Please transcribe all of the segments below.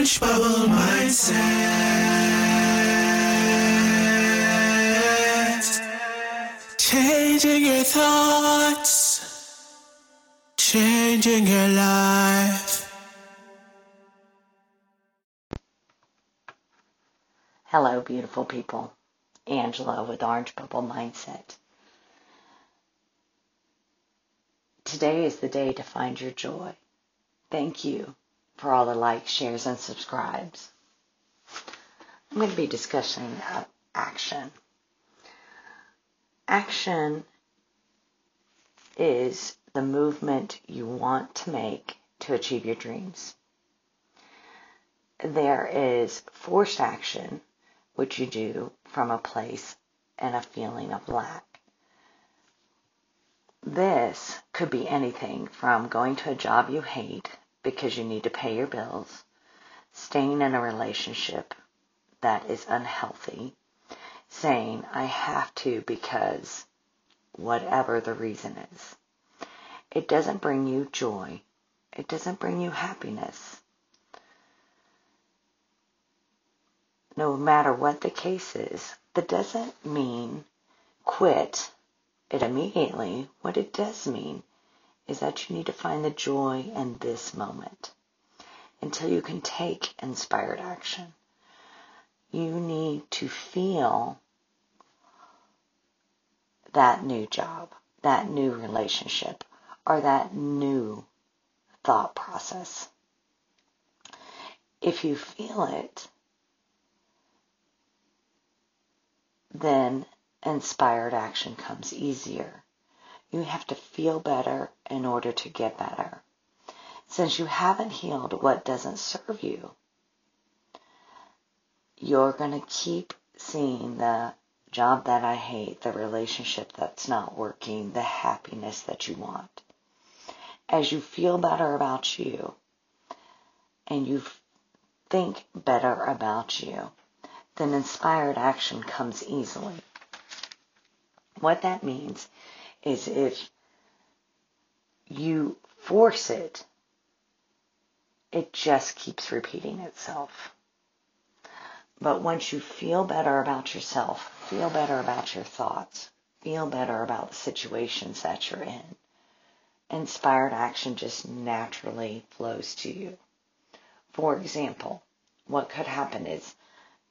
Orange Bubble Mindset. Changing your thoughts, changing your life. Hello, beautiful people. Angela with Orange Bubble Mindset. Today is the day to find your joy. Thank you for all the likes, shares, and subscribes. I'm going to be discussing uh, action. Action is the movement you want to make to achieve your dreams. There is forced action, which you do from a place and a feeling of lack. This could be anything from going to a job you hate because you need to pay your bills, staying in a relationship that is unhealthy, saying, I have to because whatever the reason is. It doesn't bring you joy. It doesn't bring you happiness. No matter what the case is, that doesn't mean quit it immediately. What it does mean is that you need to find the joy in this moment until you can take inspired action. You need to feel that new job, that new relationship, or that new thought process. If you feel it, then inspired action comes easier. You have to feel better in order to get better. Since you haven't healed what doesn't serve you, you're going to keep seeing the job that I hate, the relationship that's not working, the happiness that you want. As you feel better about you and you think better about you, then inspired action comes easily. What that means is if you force it, it just keeps repeating itself. But once you feel better about yourself, feel better about your thoughts, feel better about the situations that you're in, inspired action just naturally flows to you. For example, what could happen is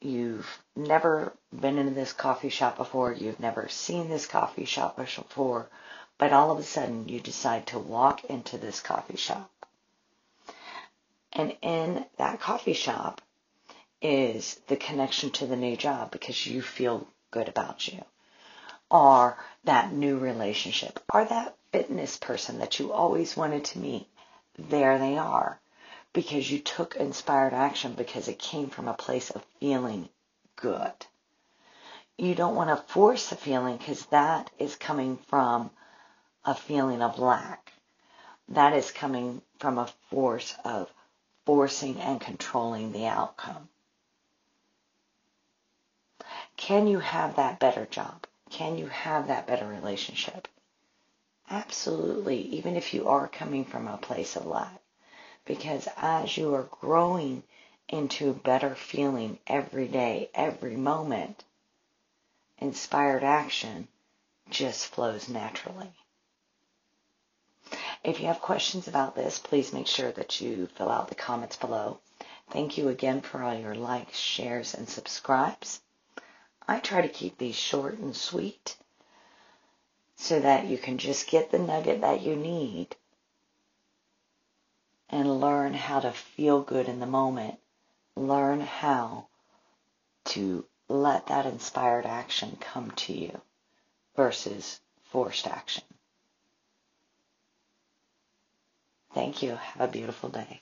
you've never been in this coffee shop before, you've never seen this coffee shop before, but all of a sudden you decide to walk into this coffee shop. And in that coffee shop is the connection to the new job because you feel good about you. Or that new relationship, or that fitness person that you always wanted to meet. There they are because you took inspired action because it came from a place of feeling good. You don't want to force a feeling because that is coming from a feeling of lack. That is coming from a force of forcing and controlling the outcome. Can you have that better job? Can you have that better relationship? Absolutely, even if you are coming from a place of lack. Because as you are growing into a better feeling every day, every moment, inspired action just flows naturally. If you have questions about this, please make sure that you fill out the comments below. Thank you again for all your likes, shares, and subscribes. I try to keep these short and sweet so that you can just get the nugget that you need and learn how to feel good in the moment. Learn how to let that inspired action come to you versus forced action. Thank you. Have a beautiful day.